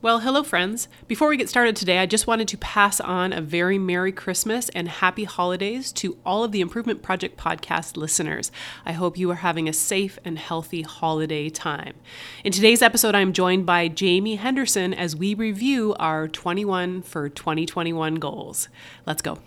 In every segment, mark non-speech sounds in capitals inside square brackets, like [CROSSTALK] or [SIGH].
Well, hello, friends. Before we get started today, I just wanted to pass on a very Merry Christmas and Happy Holidays to all of the Improvement Project podcast listeners. I hope you are having a safe and healthy holiday time. In today's episode, I'm joined by Jayme Henderson as we review our 21 for 2021 goals. Let's go.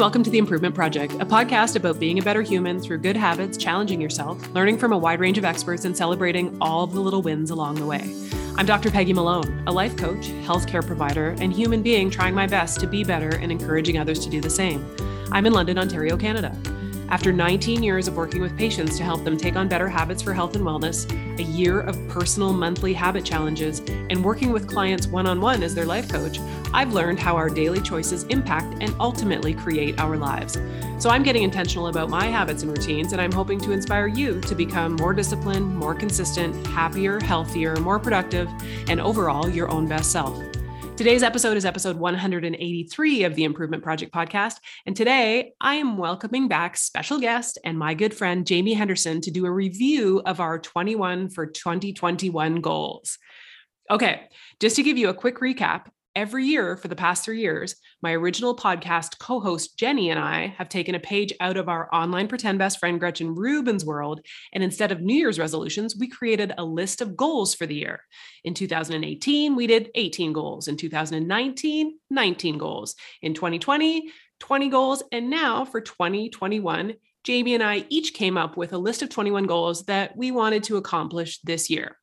Welcome to The Improvement Project, a podcast about being a better human through good habits, challenging yourself, learning from a wide range of experts, and celebrating all the little wins along the way. I'm Dr. Peggy Malone, a life coach, healthcare provider, and human being trying my best to be better and encouraging others to do the same. I'm in London, Ontario, Canada. After 19 years of working with patients to help them take on better habits for health and wellness, a year of personal monthly habit challenges, and working with clients one on one as their life coach, I've learned how our daily choices impact and ultimately create our lives. So I'm getting intentional about my habits and routines, and I'm hoping to inspire you to become more disciplined, more consistent, happier, healthier, more productive, and overall your own best self. Today's episode is episode 183 of the Improvement Project podcast. And today I am welcoming back special guest and my good friend Jayme Henderson to do a review of our 21 for 2021 goals. Okay, just to give you a quick recap, Every year for the past three years, my original podcast co host Jenny and I have taken a page out of our online pretend best friend Gretchen Rubin's world. And instead of New Year's resolutions, we created a list of goals for the year. In 2018, we did 18 goals. In 2019, 19 goals. In 2020, 20 goals. And now for 2021, Jayme and I each came up with a list of 21 goals that we wanted to accomplish this year.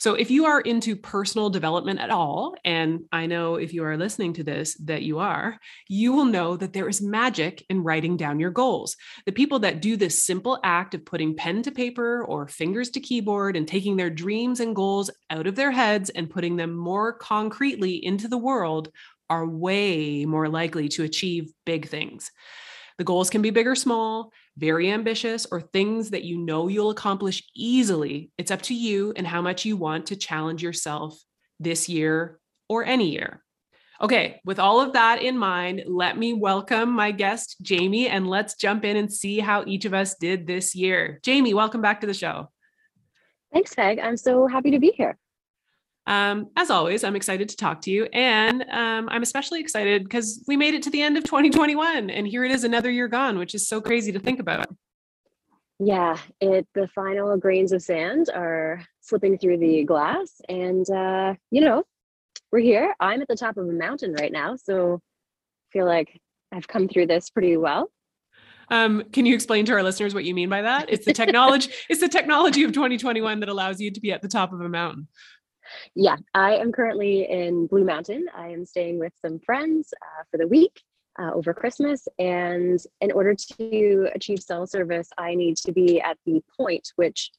So if you are into personal development at all, and I know if you are listening to this that you are, you will know that there is magic in writing down your goals. The people that do this simple act of putting pen to paper or fingers to keyboard and taking their dreams and goals out of their heads and putting them more concretely into the world are way more likely to achieve big things. The goals can be big or small, very ambitious, or things that you know you'll accomplish easily, it's up to you and how much you want to challenge yourself this year or any year. Okay, with all of that in mind, let me welcome my guest, Jayme, and let's jump in and see how each of us did this year. Jayme, welcome back to the show. Thanks, Peg. I'm so happy to be here. Um, as always, I'm excited to talk to you. And um, I'm especially excited because we made it to the end of 2021 and here it is another year gone, which is so crazy to think about. Yeah, it the final grains of sand are slipping through the glass. And uh, you know, we're here. I'm at the top of a mountain right now. So I feel like I've come through this pretty well. Um, can you explain to our listeners what you mean by that? It's the technology, [LAUGHS] it's the technology of 2021 that allows you to be at the top of a mountain. Yeah, I am currently in Blue Mountain. I am staying with some friends uh, for the week uh, over Christmas. And in order to achieve cell service, I need to be at the point which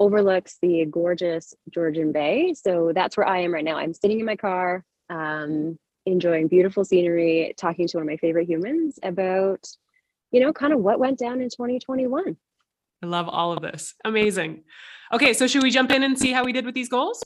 overlooks the gorgeous Georgian Bay. So that's where I am right now. I'm sitting in my car, um, enjoying beautiful scenery, talking to one of my favorite humans about, you know, kind of what went down in 2021. I love all of this. Amazing. Okay, so should we jump in and see how we did with these goals?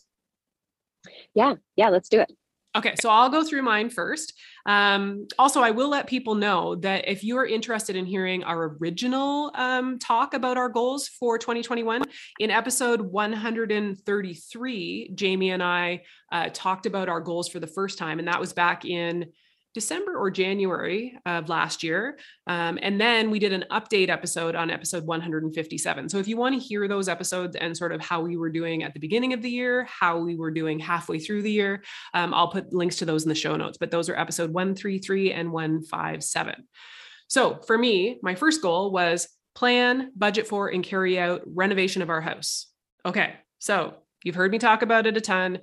Yeah, yeah, let's do it. Okay, so I'll go through mine first. Um, also, I will let people know that if you are interested in hearing our original um, talk about our goals for 2021, in episode 133, Jayme and I uh, talked about our goals for the first time, and that was back in December or January of last year. Um, and then we did an update episode on episode 157. So if you want to hear those episodes and sort of how we were doing at the beginning of the year, how we were doing halfway through the year, um, I'll put links to those in the show notes. But those are episode 133 and 157. So for me, my first goal was plan, budget for, and carry out renovation of our house. Okay. So you've heard me talk about it a ton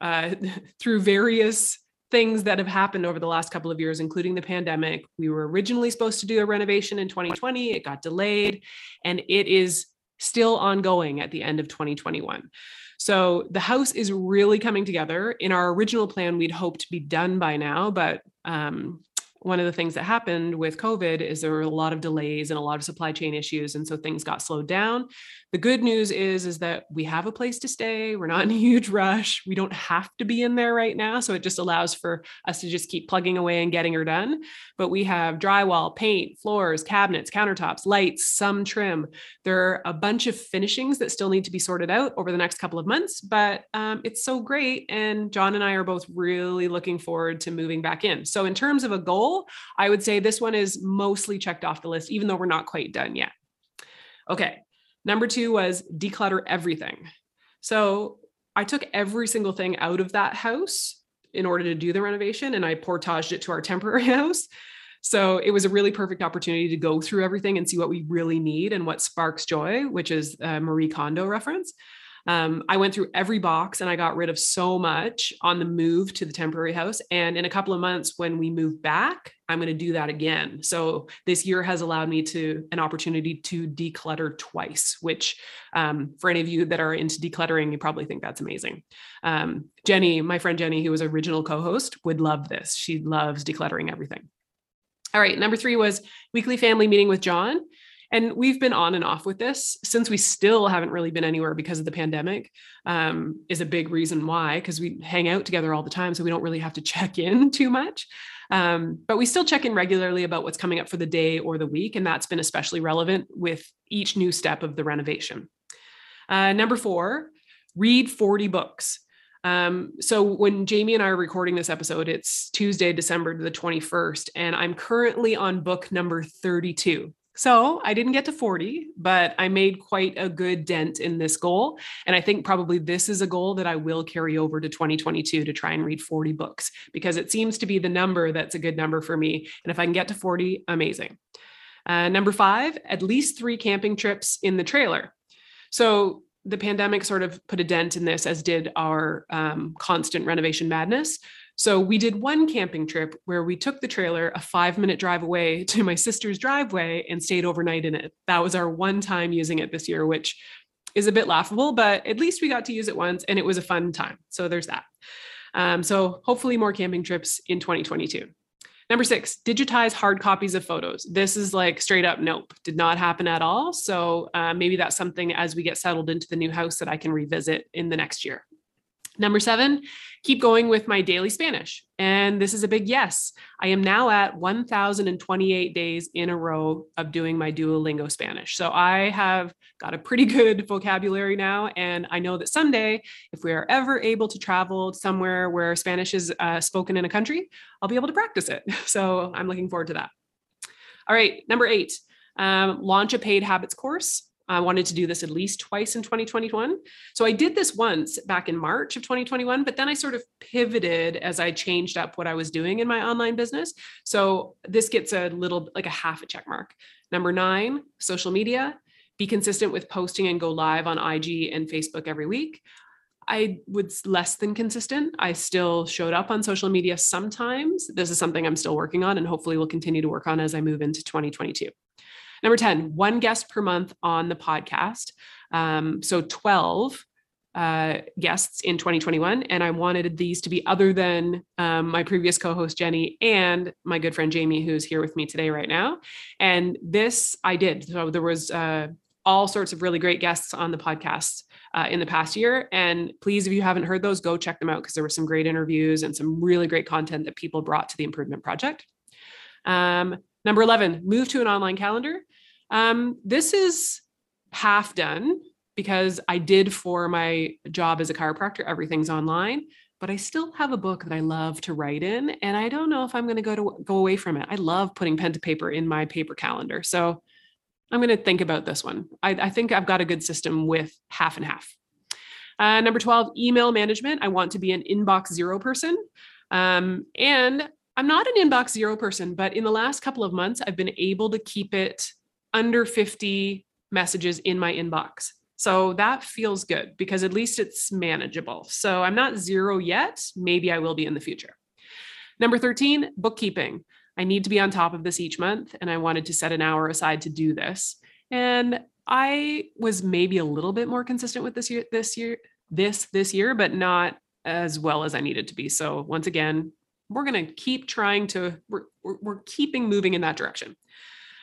uh, [LAUGHS] through various things that have happened over the last couple of years, including the pandemic. We were originally supposed to do a renovation in 2020, it got delayed, and it is still ongoing at the end of 2021. So the house is really coming together. In our original plan, we'd hoped to be done by now, but um, one of the things that happened with COVID is there were a lot of delays and a lot of supply chain issues. And so things got slowed down. The good news is, is that we have a place to stay. We're not in a huge rush. We don't have to be in there right now. So it just allows for us to just keep plugging away and getting her done. But we have drywall, paint, floors, cabinets, countertops, lights, some trim. There are a bunch of finishings that still need to be sorted out over the next couple of months, but um, it's so great. And John and I are both really looking forward to moving back in. So in terms of a goal, goal, I would say this one is mostly checked off the list, even though we're not quite done yet. Okay. Number two was declutter everything. So I took every single thing out of that house in order to do the renovation and I portaged it to our [LAUGHS] temporary house. So it was a really perfect opportunity to go through everything and see what we really need and what sparks joy, which is Marie Kondo reference. Um, I went through every box and I got rid of so much on the move to the temporary house. And in a couple of months, when we move back, I'm going to do that again. So this year has allowed me to an opportunity to declutter twice, which um, for any of you that are into decluttering, you probably think that's amazing. Um, Jenny, my friend Jenny, who was original co-host, would love this. She loves decluttering everything. All right, number three was weekly family meeting with John. And we've been on and off with this since we still haven't really been anywhere because of the pandemic, um, is a big reason why, because we hang out together all the time. So we don't really have to [LAUGHS] check in too much. Um, but we still check in regularly about what's coming up for the day or the week. And that's been especially relevant with each new step of the renovation. Uh, number four, read 40 books. Um, so when Jayme and I are recording this episode, it's Tuesday, December the 21st, and I'm currently on book number 32. So I didn't get to 40, but I made quite a good dent in this goal. And I think probably this is a goal that I will carry over to 2022 to try and read 40 books because it seems to be the number that's a good number for me. And if I can get to 40, amazing. Uh, number five, at least three camping trips in the trailer. So the pandemic sort of put a dent in this, as did our um, constant renovation madness. So we did one camping trip where we took the trailer a five minute drive away [LAUGHS] to my sister's driveway and stayed overnight in it. That was our one time using it this year, which is a bit laughable, but at least we got to use it once and it was a fun time. So there's that. Um, so hopefully more camping trips in 2022. Number six, digitize hard copies of photos. This is like straight up nope, did not happen at all. So uh, maybe that's something as we get settled into the new house that I can revisit in the next year. Number seven, keep going with my daily Spanish. And this is a big yes. I am now at 1,028 days in a row of doing my Duolingo Spanish. So I have got a pretty good [LAUGHS] vocabulary now. And I know that someday, if we are ever able to travel somewhere where Spanish is uh, spoken in a country, I'll be able to practice it. [LAUGHS] So I'm looking forward to that. All right, number eight, um, launch a paid habits course. I wanted to do this at least twice in 2021. So I did this once back in March of 2021, but then I sort of pivoted as I changed up what I was doing in my online business. So this gets a little like a half a check mark. Number nine, social media. Be consistent with posting and go live on IG and Facebook every week. I was less than consistent. I still showed up on social media sometimes. This is something I'm still working on and hopefully will continue to work on as I move into 2022. Number 10, one guest per month on the podcast. Um, so 12 uh, guests in 2021. And I wanted these to be other than um, my previous co host, Jenny, and my good friend, Jayme, who's here with me today, right now. And this I did. So there was uh, all sorts of really great guests on the podcast. Uh, in the past year. And please, if you haven't heard those, go check them out because there were some great interviews and some really great content that people brought to the improvement project. Um, number 11, move to an online calendar. Um, this is half done because I did for my job as a chiropractor, everything's online, but I still have a book that I love to write in. And I don't know if I'm going to go to go away from it. I love putting pen to paper in my paper calendar. So I'm going to think about this one. I, I think I've got a good system with half and half. Uh, number 12, email management. I want to be an inbox zero person. Um, and I'm not an inbox zero person, but in the last couple of months, I've been able to keep it under 50 messages in my inbox. So that feels good because at least it's manageable. So I'm not zero yet. Maybe I will be in the future. Number 13, bookkeeping. I need to be on top of this each month, and I wanted to set an hour aside to do this. And I was maybe a little bit more consistent with this year, this year, this this year, but not as well as I needed to be. So once again, we're going to keep trying to, we're, we're keeping moving in that direction.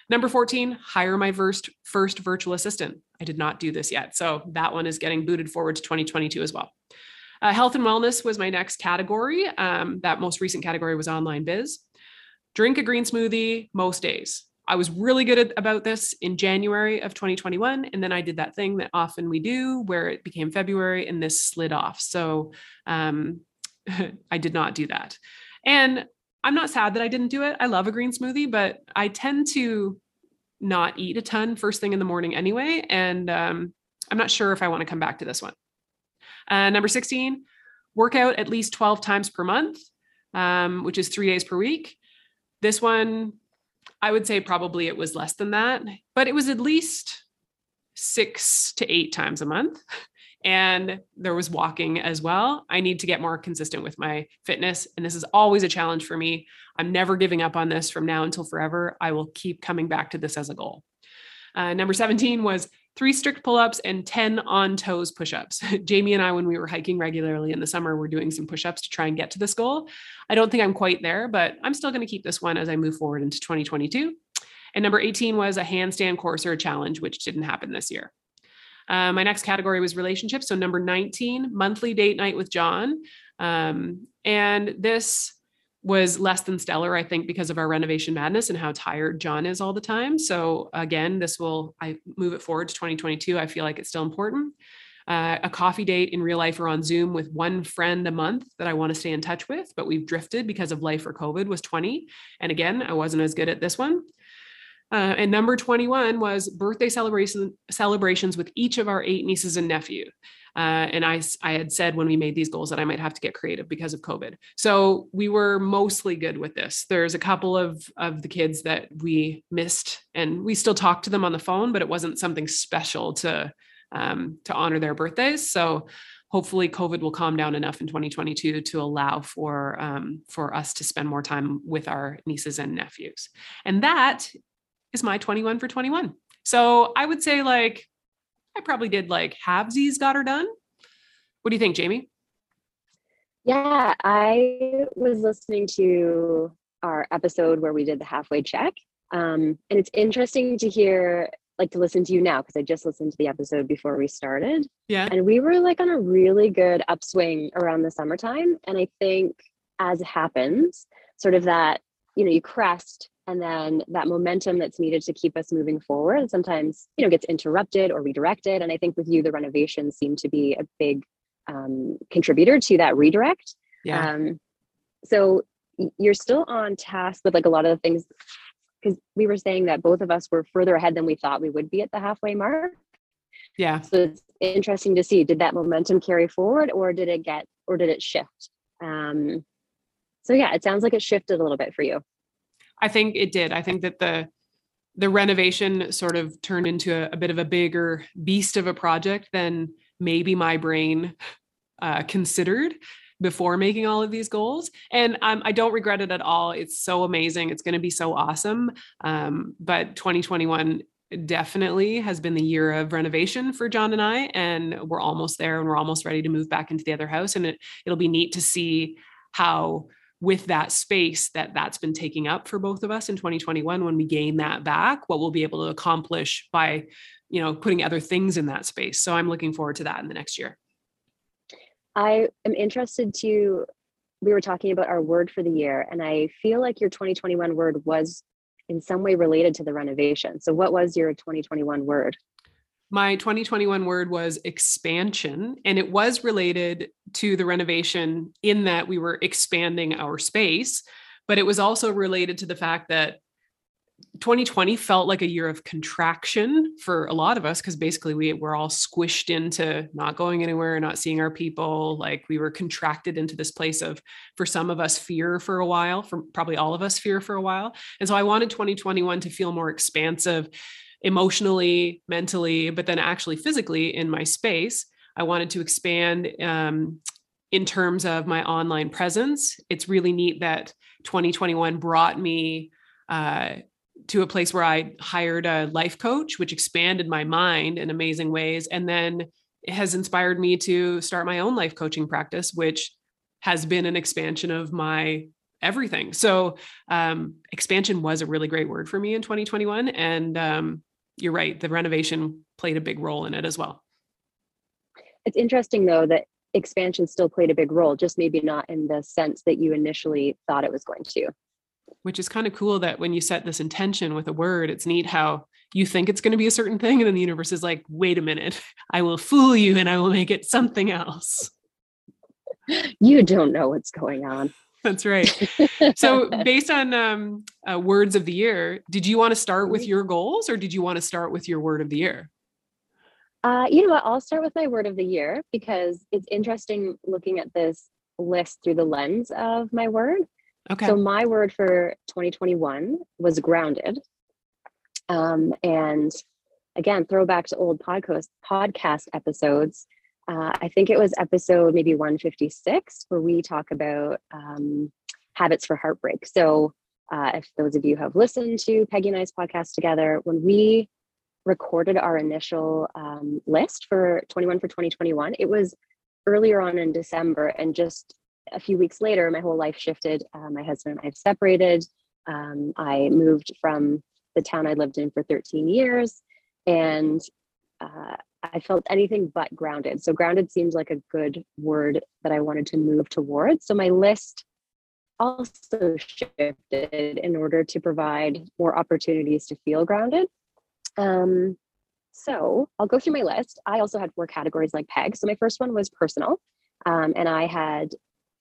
Number 14, hire my first, first virtual assistant. I did not do this yet. So that one is getting booted forward to 2022 as well. Uh, health and wellness was my next category. Um, that most recent category was online biz. Drink a green smoothie most days. I was really good at, about this in January of 2021. And then I did that thing that often we do where it became February and this slid off. So um, [LAUGHS] I did not do that. And I'm not sad that I didn't do it. I love a green smoothie, but I tend to not eat a ton first thing in the morning anyway. And um, I'm not sure if I want to come back to this one. Uh, number 16, workout at least 12 times per month, um, which is three days per week. This one, I would say probably it was less than that, but it was at least six to eight times a month. [LAUGHS] And there was walking as well. I need to get more consistent with my fitness. And this is always a challenge for me. I'm never giving up on this from now until forever. I will keep coming back to this as a goal. Uh, number 17 was three strict pull ups and 10 on toes push ups. [LAUGHS] Jayme and I, when we were hiking regularly in the summer, were doing some push ups to try and get to this goal. I don't think I'm quite there, but I'm still going to keep this one as I move forward into 2022. And number 18 was a handstand course or a challenge, which didn't happen this year. Uh, my next category was relationships. So number 19, monthly date night with John. Um, and this was less than stellar, I think, because of our renovation madness and how tired John is all the time. So again, this will I move it forward to 2022. I feel like it's still important. Uh, a coffee date in real life or on Zoom with one friend a month that I want to stay in touch with, but we've drifted because of life or COVID was 20. And again, I wasn't as good at this one. Uh, and number 21 was birthday celebration celebrations with each of our eight nieces and nephew. Uh, and I, I had said when we made these goals that I might have to get creative because of COVID. So we were mostly good with this. There's a couple of, of the kids that we missed and we still talk to them on the phone, but it wasn't something special to, um, to honor their birthdays. So hopefully COVID will calm down enough in 2022 to allow for, um, for us to spend more time with our nieces and nephews. And that is my 21 for 21. So I would say like I probably did like halvesies got her done. What do you think, Jayme? Yeah, I was listening to our episode where we did the halfway check. Um, and it's interesting to hear, like to listen to you now, because I just listened to the episode before we started. Yeah. And we were like on a really good upswing around the summertime. And I think as it happens, sort of that, you know, you crest and then that momentum that's needed to keep us moving forward sometimes you know gets interrupted or redirected. And i think with you the renovations seem to be a big um, contributor to that redirect. Yeah. Um, so you're still on task with like a lot of the things because we were saying that both of us were further ahead than we thought we would be at the halfway mark. Yeah. So it's interesting to see did that momentum carry forward or did it get or did it shift? Um, so yeah it sounds like it shifted a little bit for you I think it did. I think that the the renovation sort of turned into a, a bit of a bigger beast of a project than maybe my brain uh, considered before making all of these goals. And um, I don't regret it at all. It's so amazing. It's going to be so awesome. Um, but 2021 definitely has been the year of renovation for John and I, and we're almost there and we're almost ready to move back into the other house. And it, it'll be neat to see how with that space that that's been taking up for both of us in 2021 when we gain that back what we'll be able to accomplish by you know putting other things in that space. So i'm looking forward to that in the next year. I am interested to we were talking about our word for the year and i feel like your 2021 word was in some way related to the renovation. So what was your 2021 word my 2021 word was expansion and it was related to the renovation in that we were expanding our space but it was also related to the fact that 2020 felt like a year of contraction for a lot of us because basically we were all squished into not going anywhere not seeing our people like we were contracted into this place of for some of us fear for a while for probably all of us fear for a while. And so i wanted 2021 to feel more expansive emotionally, mentally, but then actually physically in my space. I wanted to expand um, in terms of my online presence. It's really neat that 2021 brought me uh, to a place where I hired a life coach, which expanded my mind in amazing ways. And then it has inspired me to start my own life coaching practice, which has been an expansion of my everything. So um, expansion was a really great word for me in 2021. And um, you're right, the renovation played a big role in it as well. It's interesting though that expansion still played a big role, just maybe not in the sense that you initially thought it was going to. Which is kind of cool that when you set this intention with a word, it's neat how you think it's going to be a certain thing. And then the universe is like, wait a minute, [LAUGHS] I will fool you and I will make it something else. [LAUGHS] You don't know what's going on. That's right. So, based on um, uh, words of the year, did you want to start with mm-hmm. your goals or did you want to start with your word of the year? Uh, you know what? I'll start with my word of the year because it's interesting looking at this list through the lens of my word. Okay. So, my word for 2021 was grounded. Um, and again, throwback to old podcast podcast episodes uh, I think it was episode maybe 156 where we talk about um, habits for heartbreak. So, uh, if those of you have listened to Peggy and I's podcast together, when we recorded our initial um, list for 21 for 2021, it was earlier on in December. And just a few weeks later, my whole life shifted. Uh, my husband and I separated. Um, I moved from the town I lived in for 13 years. And uh, I felt anything but grounded. So grounded seems like a good word that I wanted to move towards. So my list also shifted in order to provide more opportunities to feel grounded. Um, so I'll go through my list. I also had four categories like PEG. So my first one was personal, um, and I had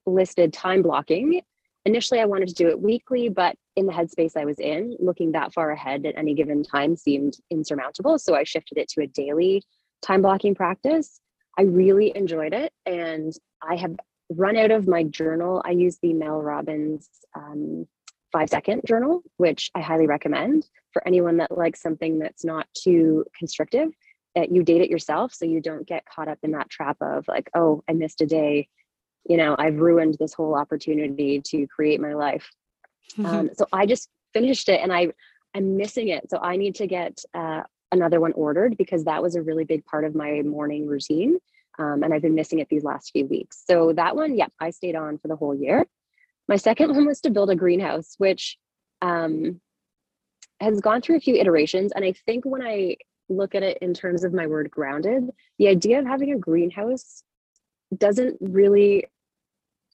listed time blocking. Initially, I wanted to do it weekly, but in the headspace I was in, looking that far ahead at any given time seemed insurmountable. So I shifted it to a daily time blocking practice. I really enjoyed it. And I have run out of my journal. I use the Mel Robbins um, five second journal, which I highly recommend for anyone that likes something that's not too constrictive. That you date it yourself so you don't get caught up in that trap of like, oh, I missed a day. You know, I've ruined this whole opportunity to create my life. Mm-hmm. Um, so I just finished it and I I'm missing it. So I need to get uh, another one ordered because that was a really big part of my morning routine. Um, and I've been missing it these last few weeks. So that one, yeah, I stayed on for the whole year. My second one was to build a greenhouse, which um, has gone through a few iterations. And I think when I look at it in terms of my word grounded, the idea of having a greenhouse doesn't really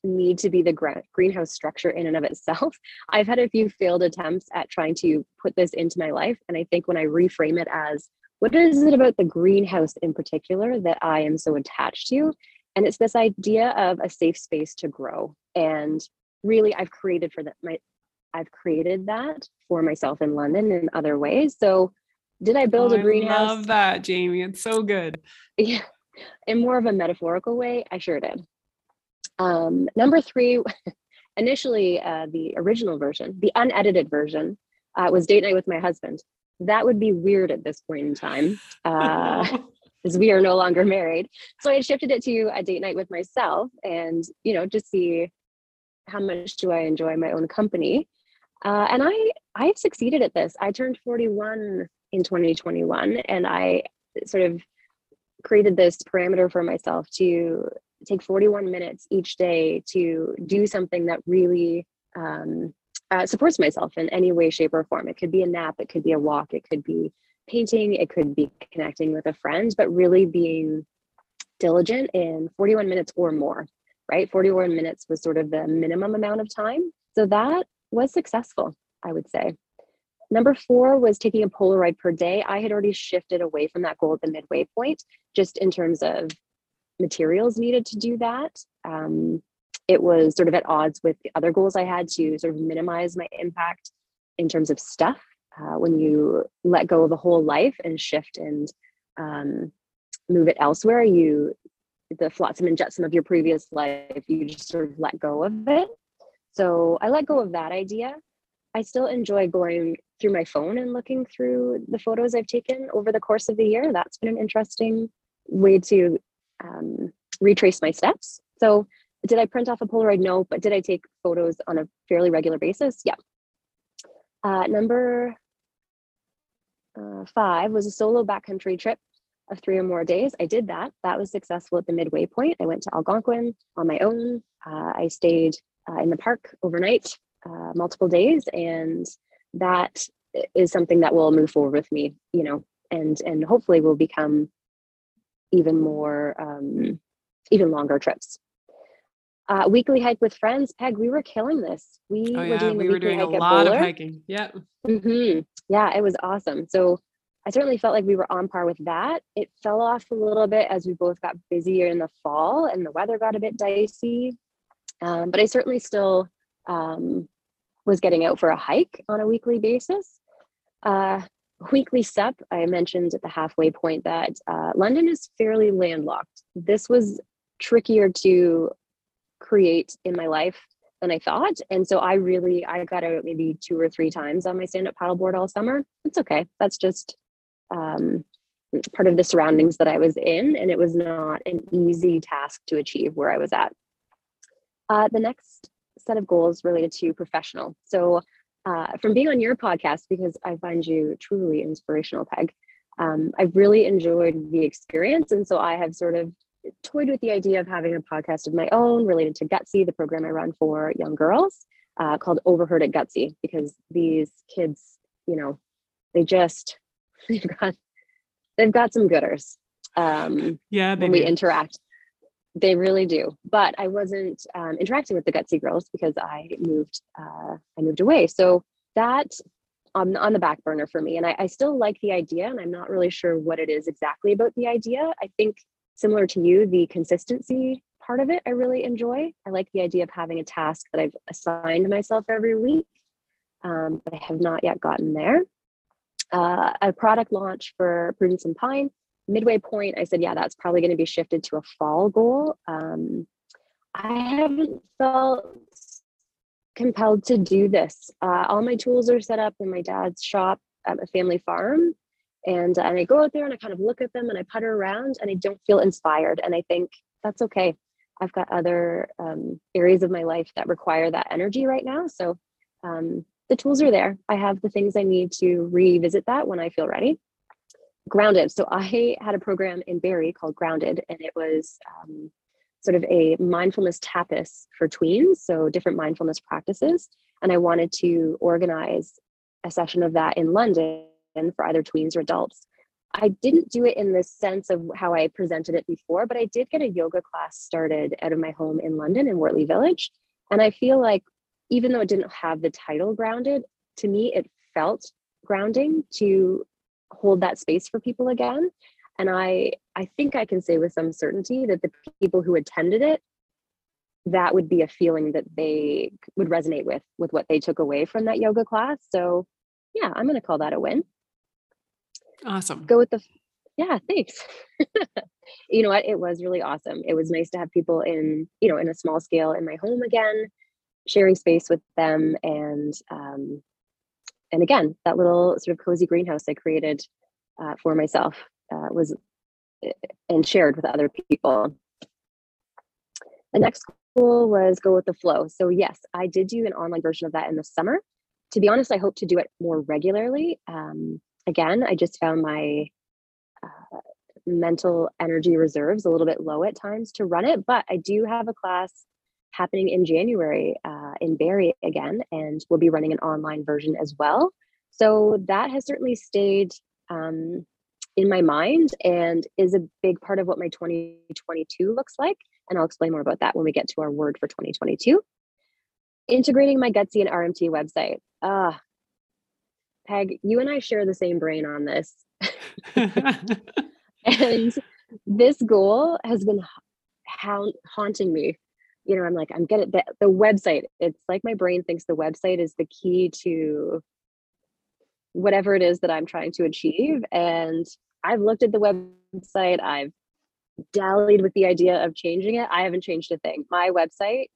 need to be the greenhouse structure in and of itself. [LAUGHS] I've had a few failed attempts at trying to put this into my life. And I think when I reframe it as what is it about the greenhouse in particular that I am so attached to? And it's this idea of a safe space to grow. And really, I've created for that my I've created that for myself in London in other ways. So did I build oh, a greenhouse? I love that, Jayme. It's so good. [LAUGHS] Yeah. In more of a metaphorical way, I sure did. Um, number three, [LAUGHS] initially uh, the original version, the unedited version, uh, was date night with my husband. That would be weird at this point in time, uh, [LAUGHS] [LAUGHS] as we are no longer married. So I shifted it to a date night with myself, and you know, just see how much do I enjoy my own company. Uh, and I I've succeeded at this. I turned 41 in 2021, and I sort of created this parameter for myself to take 41 minutes each day to do something that really um, uh, supports myself in any way, shape, or form. It could be a nap, it could be a walk, it could be painting, it could be connecting with a friend, but really being diligent in 41 minutes or more, right? 41 minutes was sort of the minimum amount of time. So that was successful, I would say. Number four was taking a Polaroid per day. I had already shifted away from that goal at the midway point, just in terms of materials needed to do that. Um, it was sort of at odds with the other goals I had to sort of minimize my impact in terms of stuff. Uh, when you let go of a whole life and shift and um, move it elsewhere, you the flotsam and jetsam of your previous life, you just sort of let go of it. So I let go of that idea. I still enjoy going through my phone and looking through the photos I've taken over the course of the year. That's been an interesting way to um, retrace my steps. So, did I print off a Polaroid? No, but did I take photos on a fairly regular basis? Yeah. Uh, number uh, five was a solo backcountry trip of three or more days. I did that. That was successful at the midway point. I went to Algonquin on my own. Uh, I stayed uh, in the park overnight, uh, multiple days, and that is something that will move forward with me. You know, and and hopefully will become even more um, even longer trips. Uh, weekly hike with friends, Peg. We were killing this. We Oh were doing we a were weekly doing a lot of Bowler. hiking. Yeah. hmm Yeah, it was awesome. So I certainly felt like we were on par with that. It fell off a little bit as we both got busier in the fall and the weather got a bit dicey. Um, but I certainly still um, was getting out for a hike on a weekly basis. Uh, weekly step, I mentioned at the halfway point that uh, London is fairly landlocked. This was trickier to create in my life than I thought. And so I really, I got out maybe two or three times on my stand up paddleboard all summer. It's okay. That's just um, part of the surroundings that I was in. And it was not an easy task to achieve where I was at. Uh, the next set of goals related to professional. So uh, from being on your podcast, because I find you truly inspirational, Peg, um, I've really enjoyed the experience. And so I have sort of toyed with the idea of having a podcast of my own related to Gutsy, the program I run for young girls, uh, called Overheard at Gutsy, because these kids, you know, they just [LAUGHS] they've got they've got some gooders um, Yeah, they when we interact. They really do. But I wasn't um, interacting with the Gutsy girls because I moved uh, I moved away. So that on on the back burner for me, and I, I still like the idea, and I'm not really sure what it is exactly about the idea. I think similar to you, the consistency part of it I really enjoy. I like the idea of having a task that I've assigned myself every week, um, but I have not yet gotten there. Uh, a product launch for Prudence and Pine. Midway point, I said, yeah, that's probably going to be shifted to a fall goal. Um, I haven't felt compelled to do this. Uh, all my tools are set up in my dad's shop at a family farm. And, and I go out there and I kind of look at them and I putter around and I don't feel inspired. And I think that's okay. I've got other um, areas of my life that require that energy right now. So um, the tools are there. I have the things I need to revisit that when I feel ready. Grounded. So I had a program in Barrie called Grounded, and it was um, sort of a mindfulness tapas for tweens, so different mindfulness practices. And I wanted to organize a session of that in London for either tweens or adults. I didn't do it in the sense of how I presented it before, but I did get a yoga class started out of my home in London in Wortley Village. And I feel like even though it didn't have the title grounded, to me it felt grounding to hold that space for people again. And I I think I can say with some certainty that the people who attended it, that would be a feeling that they would resonate with with what they took away from that yoga class. So yeah, I'm gonna call that a win Awesome. go with the yeah thanks [LAUGHS] you know what it was really awesome it was nice to have people in you know in a small scale in my home again sharing space with them and um and again that little sort of cozy greenhouse i created uh, for myself uh, was and shared with other people. The next goal was go with the flow. So yes i did do an online version of that in the summer. To be honest i hope to do it more regularly. Um, again, I just found my uh, mental energy reserves a little bit low at times to run it. But I do have a class happening in January uh, in Barrie again, and we'll be running an online version as well. So that has certainly stayed um, in my mind and is a big part of what my 2022 looks like. And I'll explain more about that when we get to our word for 2022. Integrating my Gutsy and RMT website. Ah, Peg, you and I share the same brain on this. [LAUGHS] [LAUGHS] and this goal has been ha- haunting me. You know, I'm like, I'm getting the, the website. It's like my brain thinks the website is the key to whatever it is that I'm trying to achieve. And I've looked at the website, I've dallied with the idea of changing it. I haven't changed a thing. My website,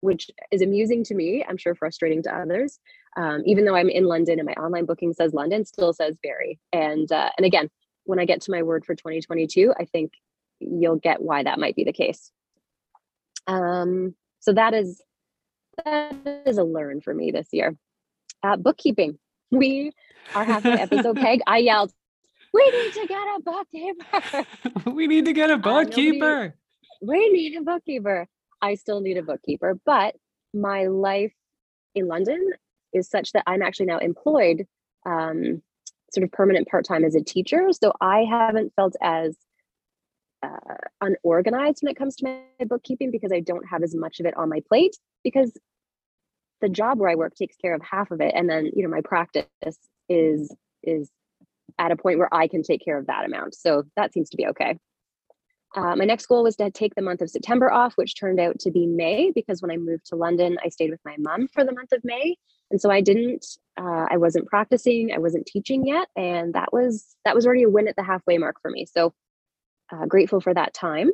which is amusing to me, I'm sure frustrating to others, um, even though I'm in London and my online booking says London, still says Barrie. And uh, and again, when I get to my word for 2022, I think you'll get why that might be the case. Um, so that is that is a learn for me this year. Uh, bookkeeping. We are halfway episode [LAUGHS] peg. I yelled, "We need to get a bookkeeper! [LAUGHS] we need to get a nobody- bookkeeper. We need a bookkeeper!" I still need a bookkeeper, but my life in London is such that I'm actually now employed um, sort of permanent part time as a teacher. So I haven't felt as uh, unorganized when it comes to my bookkeeping because I don't have as much of it on my plate because the job where I work takes care of half of it, and then you know my practice is is at a point where I can take care of that amount. So that seems to be okay. Uh, my next goal was to take the month of September off, which turned out to be May because when I moved to London, I stayed with my mom for the month of May, and so I didn't, uh, I wasn't practicing, I wasn't teaching yet, and that was that was already a win at the halfway mark for me. So uh, grateful for that time.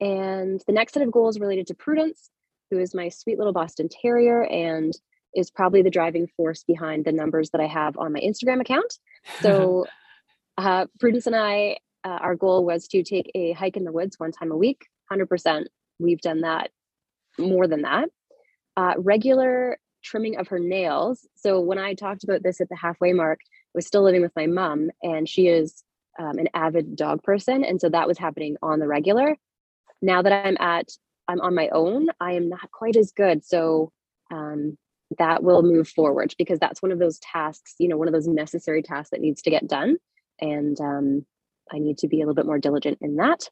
And the next set of goals related to Prudence, who is my sweet little Boston Terrier and is probably the driving force behind the numbers that I have on my Instagram account. So [LAUGHS] uh, Prudence and I uh, our goal was to take a hike in the woods one time a week 100% we've done that more than that uh, regular trimming of her nails so when i talked about this at the halfway mark I was still living with my mom and she is um, an avid dog person and so that was happening on the regular now that i'm at i'm on my own i am not quite as good so um, that will move forward because that's one of those tasks you know one of those necessary tasks that needs to get done and um, I need to be a little bit more diligent in that.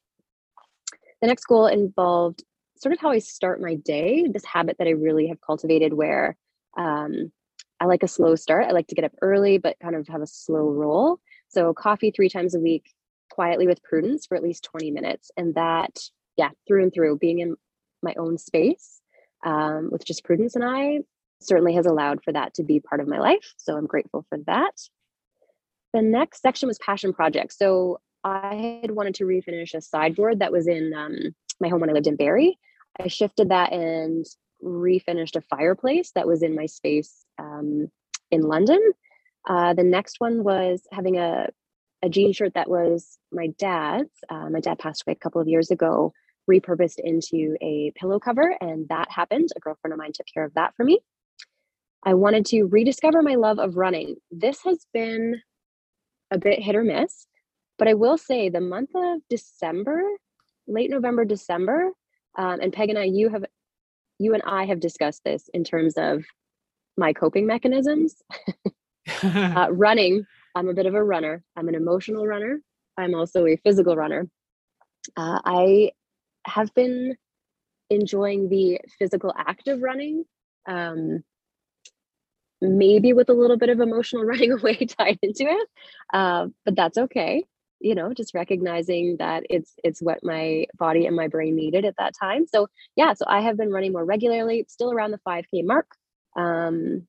The next goal involved sort of how I start my day, this habit that I really have cultivated where um, I like a slow start. I like to get up early, but kind of have a slow roll. So, coffee three times a week, quietly with prudence for at least 20 minutes. And that, yeah, through and through, being in my own space um, with just prudence and I certainly has allowed for that to be part of my life. So, I'm grateful for that. The next section was passion projects. So I had wanted to refinish a sideboard that was in um, my home when I lived in Barrie. I shifted that and refinished a fireplace that was in my space um, in London. Uh, the next one was having a, a jean shirt that was my dad's. Uh, my dad passed away a couple of years ago, repurposed into a pillow cover, and that happened. A girlfriend of mine took care of that for me. I wanted to rediscover my love of running. This has been a bit hit or miss. But I will say the month of December, late November, December, um, and Peg and I, you have, you and I have discussed this in terms of my coping mechanisms. [LAUGHS] [LAUGHS] uh, running, I'm a bit of a runner. I'm an emotional runner. I'm also a physical runner. Uh, I have been enjoying the physical act of running. Um, maybe with a little bit of emotional [LAUGHS] running away [LAUGHS] tied into it uh, but that's okay you know just recognizing that it's it's what my body and my brain needed at that time so yeah so i have been running more regularly still around the 5k mark um,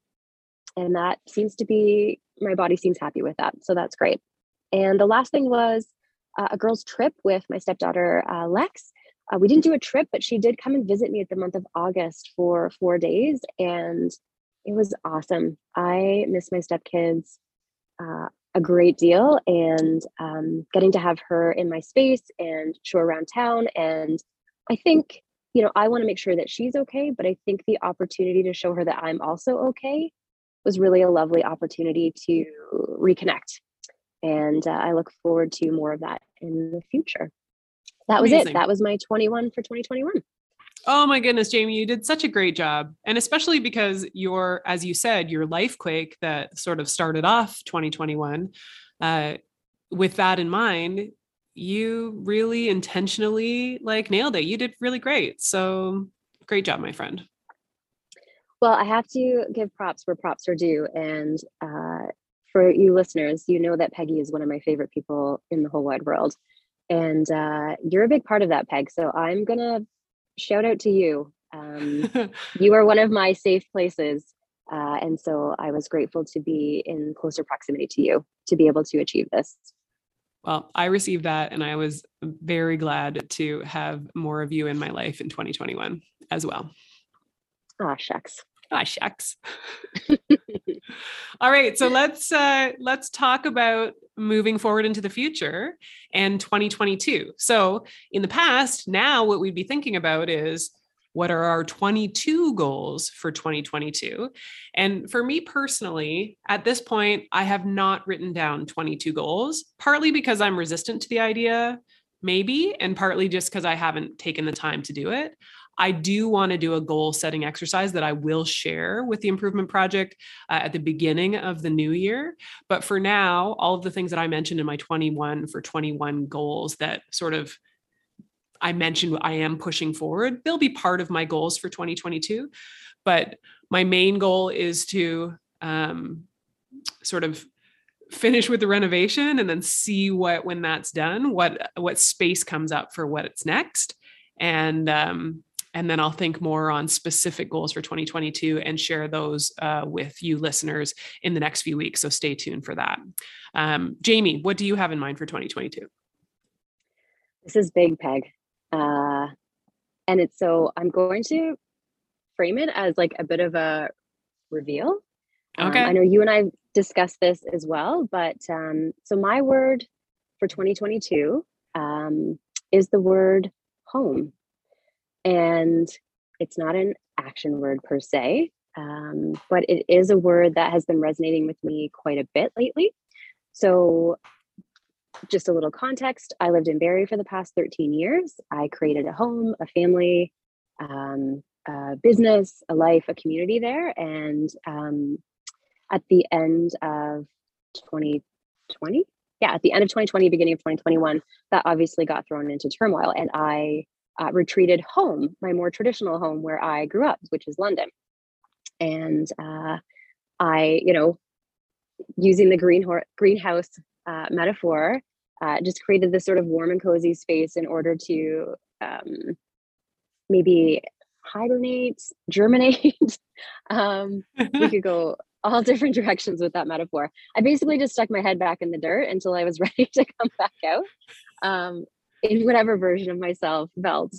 and that seems to be my body seems happy with that so that's great and the last thing was uh, a girls trip with my stepdaughter uh, lex uh, we didn't do a trip but she did come and visit me at the month of august for four days and it was awesome. I miss my stepkids uh, a great deal, and um, getting to have her in my space and show around town. And I think, you know, I want to make sure that she's okay, but I think the opportunity to show her that I'm also okay was really a lovely opportunity to reconnect. And uh, I look forward to more of that in the future. That Amazing. was it. That was my 21 for 2021. Oh my goodness, Jayme, you did such a great job. And especially because your, as you said, your life quake that sort of started off 2021, uh, with that in mind, you really intentionally like nailed it. You did really great. So great job, my friend. Well, I have to give props where props are due. And uh, for you listeners, you know that Peggy is one of my favorite people in the whole wide world. And uh, you're a big part of that, Peg. So I'm going to shout out to you. Um, [LAUGHS] you are one of my safe places. Uh, and so I was grateful to be in closer proximity to you to be able to achieve this. Well, I received that and I was very glad to have more of you in my life in 2021 as well. Ah, shucks. Ah, shucks. All right, so let's uh, let's talk about moving forward into the future and 2022. So, in the past, now what we'd be thinking about is what are our 22 goals for 2022? And for me personally, at this point, I have not written down 22 goals, partly because I'm resistant to the idea, maybe, and partly just because I haven't taken the time to do it. I do want to do a goal setting exercise that I will share with the improvement project uh, at the beginning of the new year. But for now, all of the things that I mentioned in my 21 for 21 goals that sort of I mentioned I am pushing forward, they'll be part of my goals for 2022. But my main goal is to um, sort of finish with the renovation and then see what when that's done what what space comes up for what's next and um, and then I'll think more on specific goals for 2022 and share those uh, with you listeners in the next few weeks. So stay tuned for that. Um, Jayme, what do you have in mind for 2022? This is big, Peg. Uh, and it's so I'm going to frame it as like a bit of a reveal. Um, okay. Um, I know you and I discussed this as well, but um, so my word for 2022 um, is the word home. And it's not an action word per se, um, but it is a word that has been resonating with me quite a bit lately. So, just a little context I lived in Barrie for the past 13 years. I created a home, a family, um, a business, a life, a community there. And um, at the end of 2020, yeah, at the end of 2020, beginning of 2021, that obviously got thrown into turmoil. And I uh, retreated home, my more traditional home where I grew up, which is London. And uh, I, you know, using the green ho- greenhouse uh, metaphor, uh, just created this sort of warm and cozy space in order to um, maybe hibernate, germinate. [LAUGHS] um, we could go all different [LAUGHS] directions with that metaphor. I basically just stuck my head back in the dirt until I was [LAUGHS] ready to come back out. Um, in whatever version of myself felt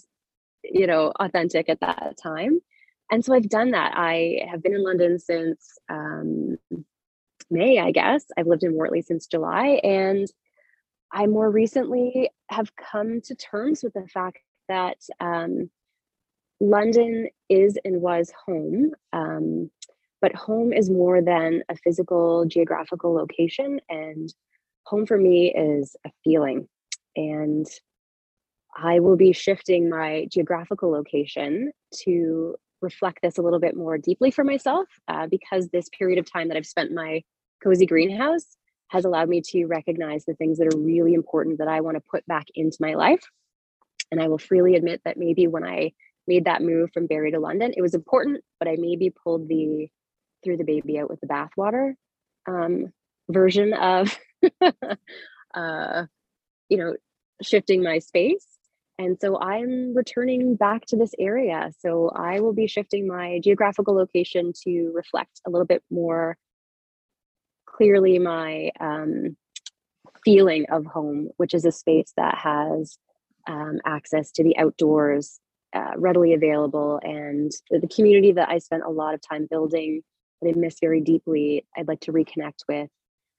you know authentic at that time. And so i've done that. I have been in london since um, may i guess. I've lived in wortley since july. And i more recently have come to terms with the fact that um, london is and was home um, but home is more than a physical geographical location. And home for me is a feeling. And I will be shifting my geographical location to reflect this a little bit more deeply for myself uh, because this period of time that I've spent in my cozy greenhouse has allowed me to recognize the things that are really important that I want to put back into my life. And I will freely admit that maybe when I made that move from Barrie to London, it was important, but I maybe pulled the threw the baby out with the bathwater um, version of, [LAUGHS] uh, you know, shifting my space and so I'm returning back to this area. So I will be shifting my geographical location to reflect a little bit more clearly my um, feeling of home, which is a space that has um, access to the outdoors uh, readily available and the community that I spent a lot of time building that I miss very deeply, I'd like to reconnect with.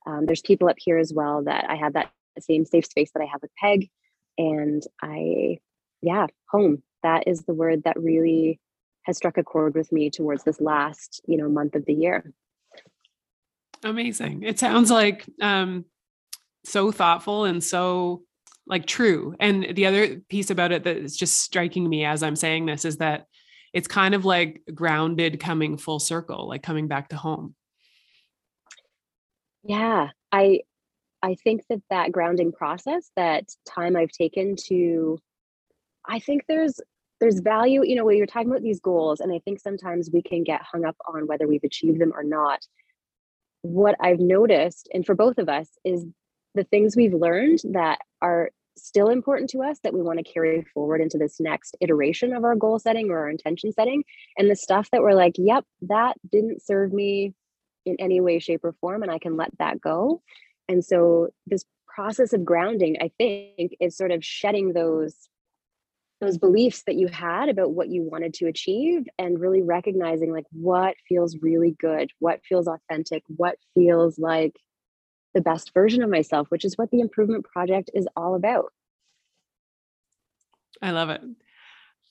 Um, there's people up here as well that I have that same safe space that I have with Peg and I, yeah, home. That is the word that really has struck a chord with me towards this last, you know, month of the year. Amazing. It sounds like um, so thoughtful and so like true. And the other piece about it that is just striking me as I'm saying this is that it's kind of like grounded coming full circle, like coming back to home. Yeah, I I think that that grounding process, that time I've taken to, I think there's there's value, you know, when you're talking about these goals, and I think sometimes we can get hung up on whether we've achieved them or not. What I've noticed, and for both of us, is the things we've learned that are still important to us that we want to carry forward into this next iteration of our goal setting or our intention setting. And the stuff that we're like, yep, that didn't serve me in any way, shape, or form, and I can let that go. And so this process of grounding, I think, is sort of shedding those those beliefs that you had about what you wanted to achieve and really recognizing like what feels really good, what feels authentic, what feels like the best version of myself, which is what the improvement project is all about. I love it.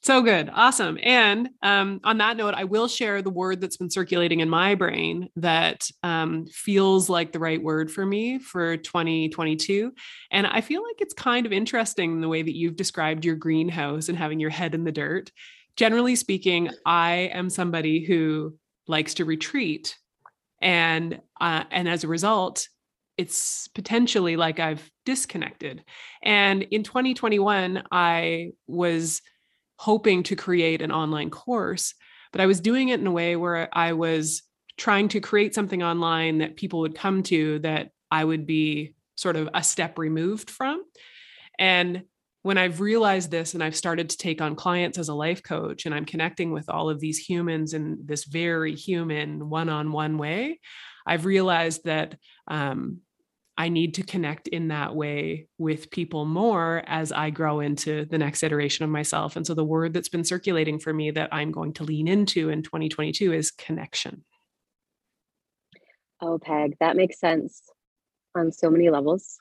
So good. Awesome. And um, on that note, I will share the word that's been circulating in my brain that um, feels like the right word for me for 2022. And I feel like it's kind of interesting the way that you've described your greenhouse and having your head in the dirt generally speaking, I am somebody who likes to retreat, and uh, and as a result, it's potentially like I've disconnected. And in 2021, I was hoping to create an online course, but I was doing it in a way where I was trying to create something online that people would come to that I would be sort of a step removed from. And when I've realized this and I've started to take on clients as a life coach and I'm connecting with all of these humans in this very human one on one way, I've realized that um, I need to connect in that way with people more as I grow into the next iteration of myself. And so the word that's been circulating for me that I'm going to lean into in 2022 is connection. Oh, Peg, that makes sense on so many levels.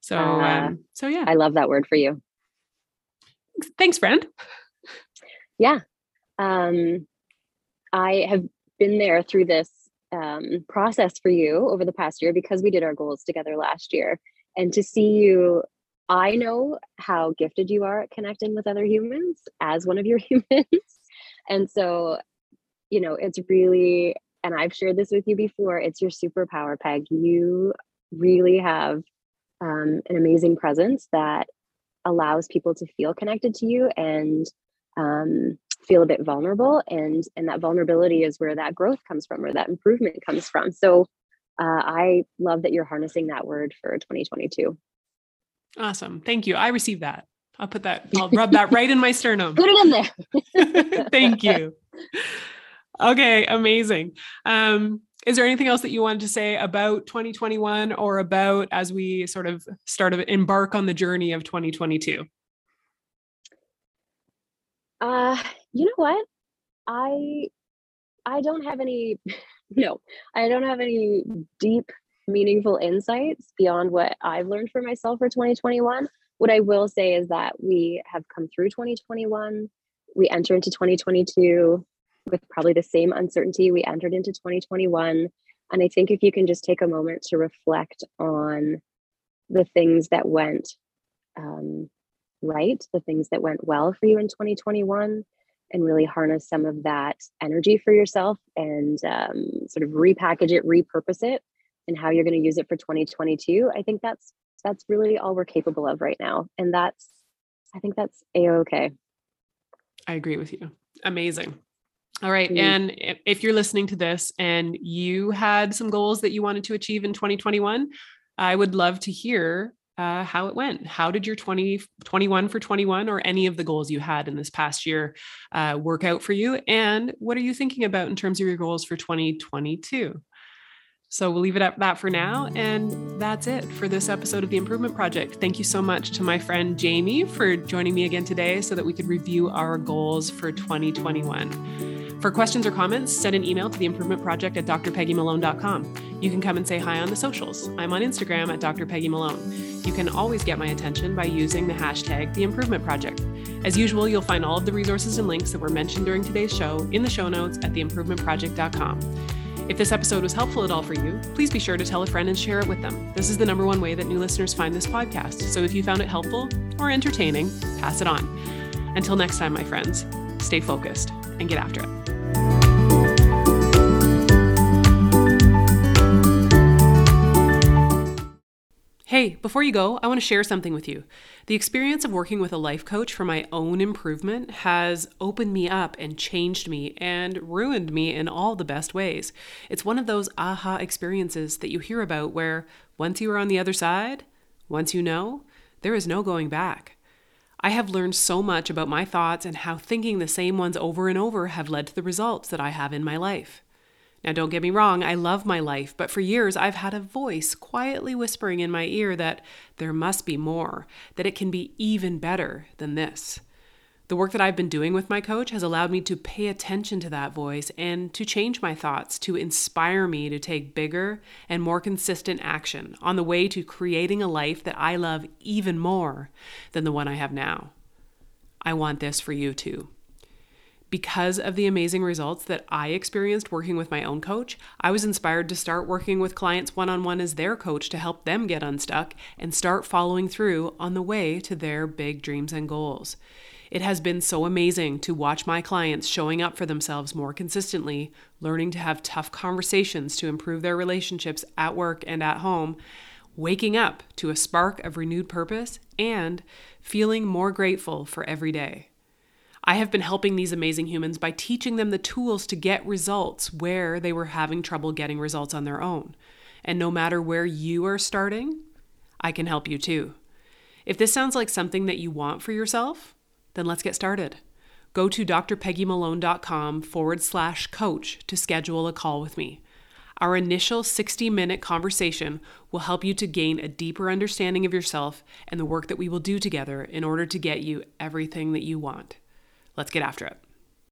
So, uh, um, so yeah, I love that word for you. Thanks, friend. Yeah. Um, I have been there through this um, process for you over the past year because we did our goals together last year. And to see you, I know how gifted you are at connecting with other humans as one of your [LAUGHS] humans. and so, you know, it's really, and I've shared this with you before, it's your superpower, Peg. You really have um, an amazing presence that allows people to feel connected to you and um, feel a bit vulnerable and and that vulnerability is where that growth comes from or that improvement comes from. So uh, i love that you're harnessing that word for 2022 awesome. Thank you. I received that. I'll put that i'll rub that [LAUGHS] right in my sternum. Put it in there. [LAUGHS] Thank you. [LAUGHS] Okay amazing. Um is there anything else that you wanted to say about 2021 or about as we sort of start to embark on the journey of 2022 uh you know what? I I don't have any [LAUGHS] no, I don't have any deep meaningful insights beyond what I've learned for myself for 2021. What I will say is that we have come through 2021. We enter into 2022 with probably the same uncertainty we entered into 2021. And I think if you can just take a moment to reflect on the things that went um, right, the things that went well for you in 2021, and really harness some of that energy for yourself and um, sort of repackage it, repurpose it, and how you're going to use it for 2022. I think that's that's really all we're capable of right now, and that's I think that's a okay. I agree with you. Amazing. All right. mm-hmm. And if you're listening to this and you had some goals that you wanted to achieve in 2021, I would love to hear uh, how it went. How did your 20, 21 for 21 or any of the goals you had in this past year uh, work out for you? And what are you thinking about in terms of your goals for 2022? So we'll leave it at that for now. And that's it for this episode of the Improvement Project. Thank you so much to my friend Jayme for joining me again today so that we could review our goals for 2021. For questions or comments, send an email to the improvement project at drpeggymalone.com. You can come and say hi on the socials. I'm on Instagram at drpeggymalone. You can always get my attention by using the hashtag the improvement project. As usual, you'll find all of the resources and links that were mentioned during today's show in the show notes at theimprovementproject.com. If this episode was helpful at all for you, please be sure to tell a friend and share it with them. This is the number one way that new listeners find this podcast. So if you found it helpful or entertaining, pass it on. Until next time, my friends, stay focused and get after it. Hey, before you go, I want to share something with you. The experience of working with a life coach for my own improvement has opened me up and changed me and ruined me in all the best ways. It's one of those aha experiences that you hear about where once you are on the other side, once you know, there is no going back. I have learned so much about my thoughts and how thinking the same ones over and over have led to the results that I have in my life. Now, don't get me wrong, I love my life, but for years I've had a voice quietly whispering in my ear that there must be more, that it can be even better than this. The work that I've been doing with my coach has allowed me to pay attention to that voice and to change my thoughts, to inspire me to take bigger and more consistent action on the way to creating a life that I love even more than the one I have now. I want this for you too because of the amazing results that I experienced working with my own coach, I was inspired to start working with clients one on one as their coach to help them get unstuck and start following through on the way to their big dreams and goals. It has been so amazing to watch my clients showing up for themselves more consistently, learning to have tough conversations to improve their relationships at work and at home, waking up to a spark of renewed purpose, and feeling more grateful for every day. I have been helping these amazing humans by teaching them the tools to get results where they were having trouble getting results on their own. And no matter where you are starting, I can help you too. If this sounds like something that you want for yourself, then let's get started. Go to drpeggymalone.com forward slash coach to schedule a call with me. Our initial 60 minute conversation will help you to gain a deeper understanding of yourself and the work that we will do together in order to get you everything that you want. Let's get after it.